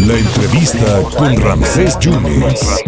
La entrevista con Ramsés Yunes.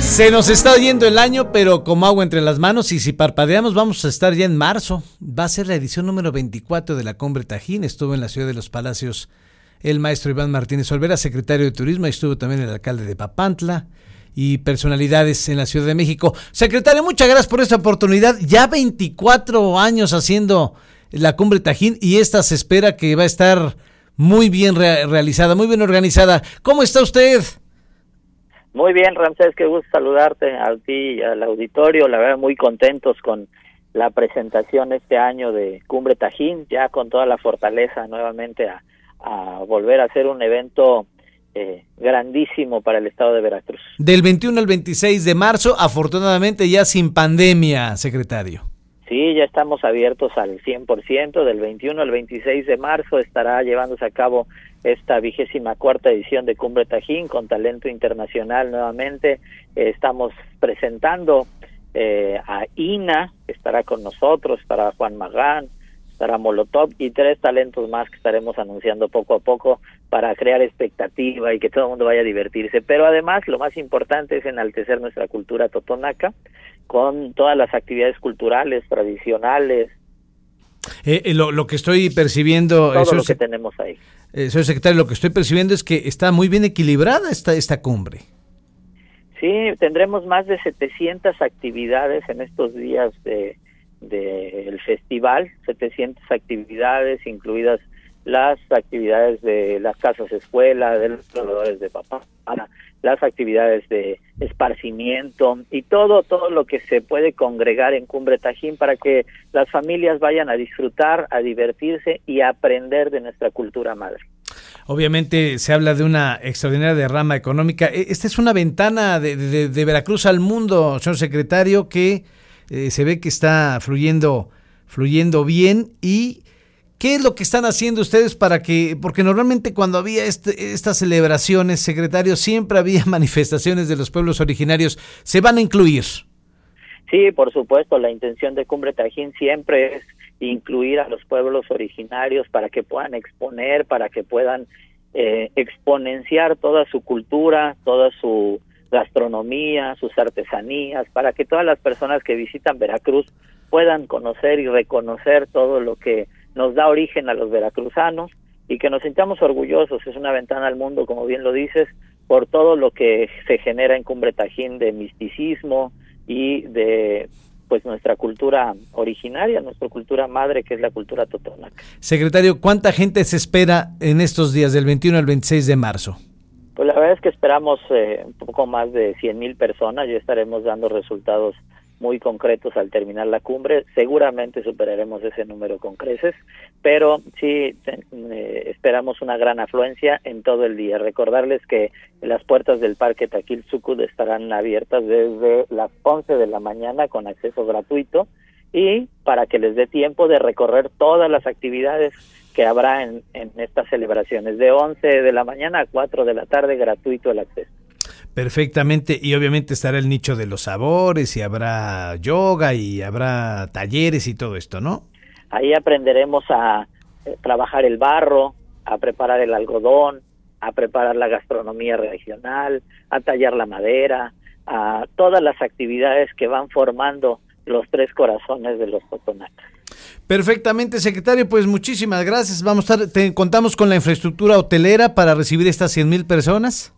Se nos está yendo el año, pero como agua entre las manos, y si parpadeamos, vamos a estar ya en marzo. Va a ser la edición número 24 de la Cumbre Tajín. Estuvo en la ciudad de los Palacios el maestro Iván Martínez Olvera, secretario de Turismo, y estuvo también el alcalde de Papantla y personalidades en la Ciudad de México. Secretario, muchas gracias por esta oportunidad. Ya 24 años haciendo la Cumbre Tajín y esta se espera que va a estar muy bien realizada, muy bien organizada. ¿Cómo está usted? Muy bien, Ramsés, qué gusto saludarte a ti y al auditorio. La verdad, muy contentos con la presentación este año de Cumbre Tajín, ya con toda la fortaleza nuevamente a, a volver a hacer un evento eh, grandísimo para el estado de Veracruz. Del 21 al 26 de marzo, afortunadamente ya sin pandemia, secretario. Sí, ya estamos abiertos al 100%. Del 21 al 26 de marzo estará llevándose a cabo esta vigésima cuarta edición de Cumbre Tajín con talento internacional nuevamente. estamos presentando eh, a INA, que estará con nosotros, estará Juan Magán, estará Molotov y tres talentos más que estaremos anunciando poco a poco para crear expectativa y que todo el mundo vaya a divertirse. Pero además, lo más importante es enaltecer nuestra cultura totonaca con todas las actividades culturales, tradicionales. Eh, eh, lo, que estoy percibiendo... Todo lo que tenemos ahí. Eh, señor secretario, lo que estoy percibiendo es que está muy bien equilibrada esta, esta cumbre. Sí, tendremos más de 700 actividades en estos días de, del festival, 700 actividades, incluidas las actividades de las casas escuela, de los proveedores de papá, las actividades de esparcimiento y todo todo lo que se puede congregar en Cumbre Tajín para que las familias vayan a disfrutar, a divertirse y a aprender de nuestra cultura madre. Obviamente se habla de una extraordinaria derrama económica. E, esta es una ventana de, de Veracruz al mundo, señor secretario, que eh, se ve que está fluyendo, fluyendo bien y ¿Qué es lo que están haciendo ustedes para que, porque normalmente cuando había este, estas celebraciones, secretario, siempre había manifestaciones de los pueblos originarios, ¿se van a incluir? Sí, por supuesto, la intención de Cumbre Tajín siempre es incluir a los pueblos originarios para que puedan exponer, para que puedan eh, exponenciar toda su cultura, toda su gastronomía, sus artesanías, para que todas las personas que visitan Veracruz puedan conocer y reconocer todo lo que nos da origen a los veracruzanos y que nos sintamos orgullosos. Es una ventana al mundo, como bien lo dices, por todo lo que se genera en Cumbre Tajín de misticismo y de pues nuestra cultura originaria, nuestra cultura madre, que es la cultura totonaca. Secretario, ¿cuánta gente se espera en estos días del 21 al 26 de marzo? Verdad es que esperamos eh, un poco más de 100 mil personas, ya estaremos dando resultados muy concretos al terminar la cumbre, seguramente superaremos ese número con creces, pero sí eh, esperamos una gran afluencia en todo el día. Recordarles que las puertas del Parque Taquil Sucud estarán abiertas desde las 11 de la mañana con acceso gratuito y para que les dé tiempo de recorrer todas las actividades que habrá en, estas celebraciones. De 11 de la mañana a 4 de la tarde, gratuito el acceso. Perfectamente, y obviamente estará el nicho de los sabores, y habrá yoga, y habrá talleres y todo esto, ¿no? Ahí aprenderemos a eh, trabajar el barro, a preparar el algodón, a preparar la gastronomía regional, a tallar la madera, a todas las actividades que van formando los tres corazones de los totonacas. Perfectamente, secretario, pues muchísimas gracias. Vamos a estar, te, contamos con la infraestructura hotelera para recibir estas 100 mil personas.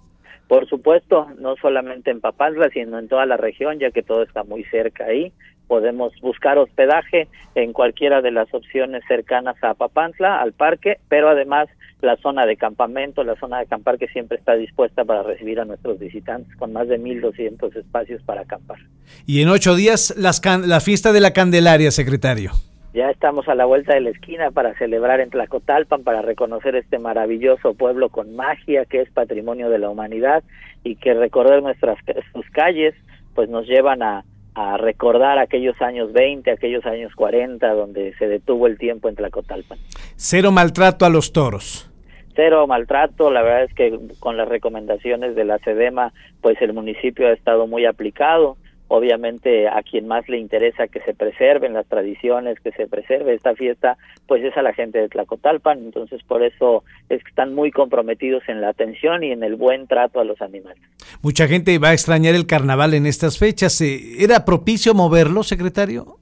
Por supuesto, no solamente en Papantla, sino en toda la región, ya que todo está muy cerca ahí. Podemos buscar hospedaje en cualquiera de las opciones cercanas a Papantla, al parque, pero además la zona de campamento, la zona de acampar que siempre está dispuesta para recibir a nuestros visitantes, con más de 1.200 espacios para acampar. Y en ocho días las la fiesta de la Candelaria, secretario. Ya estamos a la vuelta de la esquina para celebrar en Tlacotalpan, para reconocer este maravilloso pueblo con magia que es patrimonio de la humanidad y que recorrer nuestras sus calles pues nos llevan a, a recordar aquellos años 20, aquellos años 40 donde se detuvo el tiempo en Tlacotalpan. Cero maltrato a los toros cero maltrato. La verdad es que con las recomendaciones de la SEDEMA, pues el municipio ha estado muy aplicado obviamente a quien más le interesa que se preserven las tradiciones, que se preserve esta fiesta, pues es a la gente de Tlacotalpan, entonces por eso es que están muy comprometidos en la atención y en el buen trato a los animales. Mucha gente va a extrañar el carnaval en estas fechas. Eh, ¿Era propicio moverlo, secretario?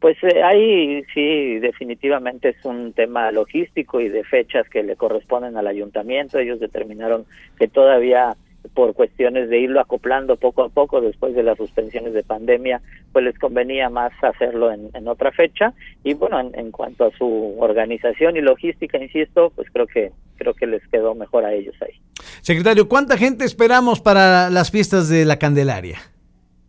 Pues eh, ahí sí, definitivamente es un tema logístico y de fechas que le corresponden al ayuntamiento. Ellos determinaron que todavía por cuestiones de irlo acoplando poco a poco después de las suspensiones de pandemia, pues les convenía más hacerlo en, otra fecha. Y bueno, en, cuanto a su organización y logística, insisto, pues creo que creo que les quedó mejor a ellos ahí. Secretario, ¿cuánta gente esperamos para las fiestas de la Candelaria?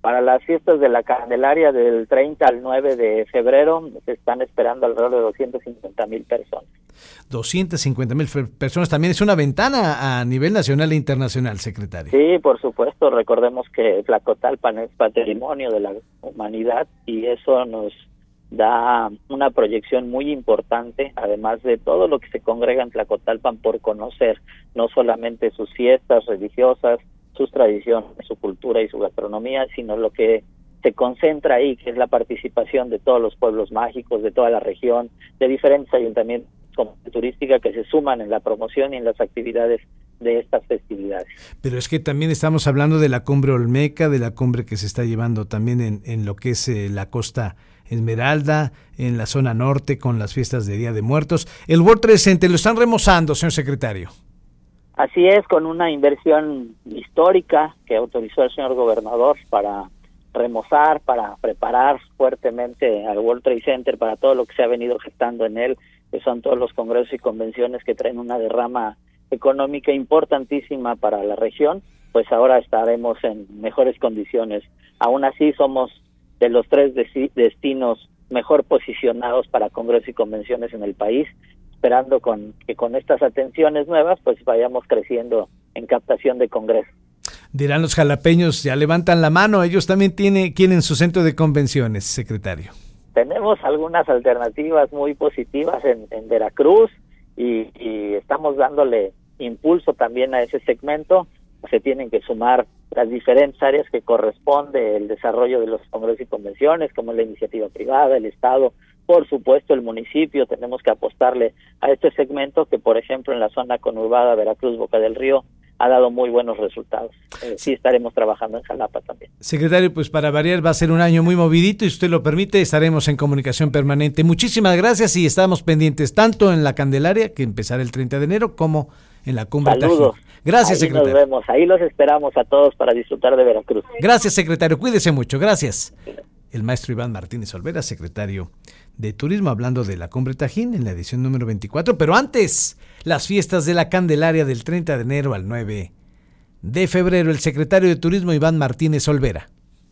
Para las fiestas de la Candelaria del 30 al 9 de febrero se están esperando alrededor de 250 mil personas. 250 mil personas también es una ventana a nivel nacional e internacional, secretario. Sí, por supuesto. Recordemos que Tlacotalpan es patrimonio de la humanidad y eso nos da una proyección muy importante, además de todo lo que se congrega en Tlacotalpan por conocer, no solamente sus fiestas religiosas, sus tradiciones, su cultura y su gastronomía, sino lo que se concentra ahí, que es la participación de todos los pueblos mágicos, de toda la región, de diferentes ayuntamientos turística que se suman en la promoción y en las actividades de estas festividades. Pero es que también estamos hablando de la cumbre Olmeca, de la cumbre que se está llevando también en, en lo que es eh, la costa Esmeralda, en la zona norte con las fiestas de Día de Muertos. El World Trade Center lo están remozando, señor secretario. Así es, con una inversión histórica que autorizó el señor gobernador para remozar, para preparar fuertemente al World Trade Center para todo lo que se ha venido gestando en él, que son todos los congresos y convenciones que traen una derrama económica importantísima para la región, pues ahora estaremos en mejores condiciones. Aún así somos de los tres destinos mejor posicionados para congresos y convenciones en el país esperando con que con estas atenciones nuevas pues vayamos creciendo en captación de congresos. Dirán los jalapeños, ya levantan la mano, ellos también tienen, tienen su centro de convenciones, secretario. Tenemos algunas alternativas muy positivas en, Veracruz y, y estamos dándole impulso también a ese segmento. Se tienen que sumar las diferentes áreas que corresponde el desarrollo de los congresos y convenciones, como la iniciativa privada, el Estado, por supuesto el municipio, tenemos que apostarle a este segmento que, por ejemplo, en la zona conurbada Veracruz, Boca del Río, ha dado muy buenos resultados. Eh, sí estaremos trabajando en Jalapa también. Secretario, pues para variar va a ser un año muy movidito y si usted lo permite estaremos en comunicación permanente. Muchísimas gracias y estamos pendientes tanto en la Candelaria, que empezará el 30 de enero, como en la cumbre Saludos. Gracias, Ahí secretario. Nos vemos, ahí los esperamos a todos para disfrutar de Veracruz. Gracias, secretario. Cuídese mucho. Gracias. El maestro Iván Martínez Olvera, secretario de Turismo, hablando de la Cumbre Tajín en la edición número 24. Pero antes, las fiestas de la Candelaria del 30 de enero al 9 de febrero. El secretario de Turismo, Iván Martínez Olvera.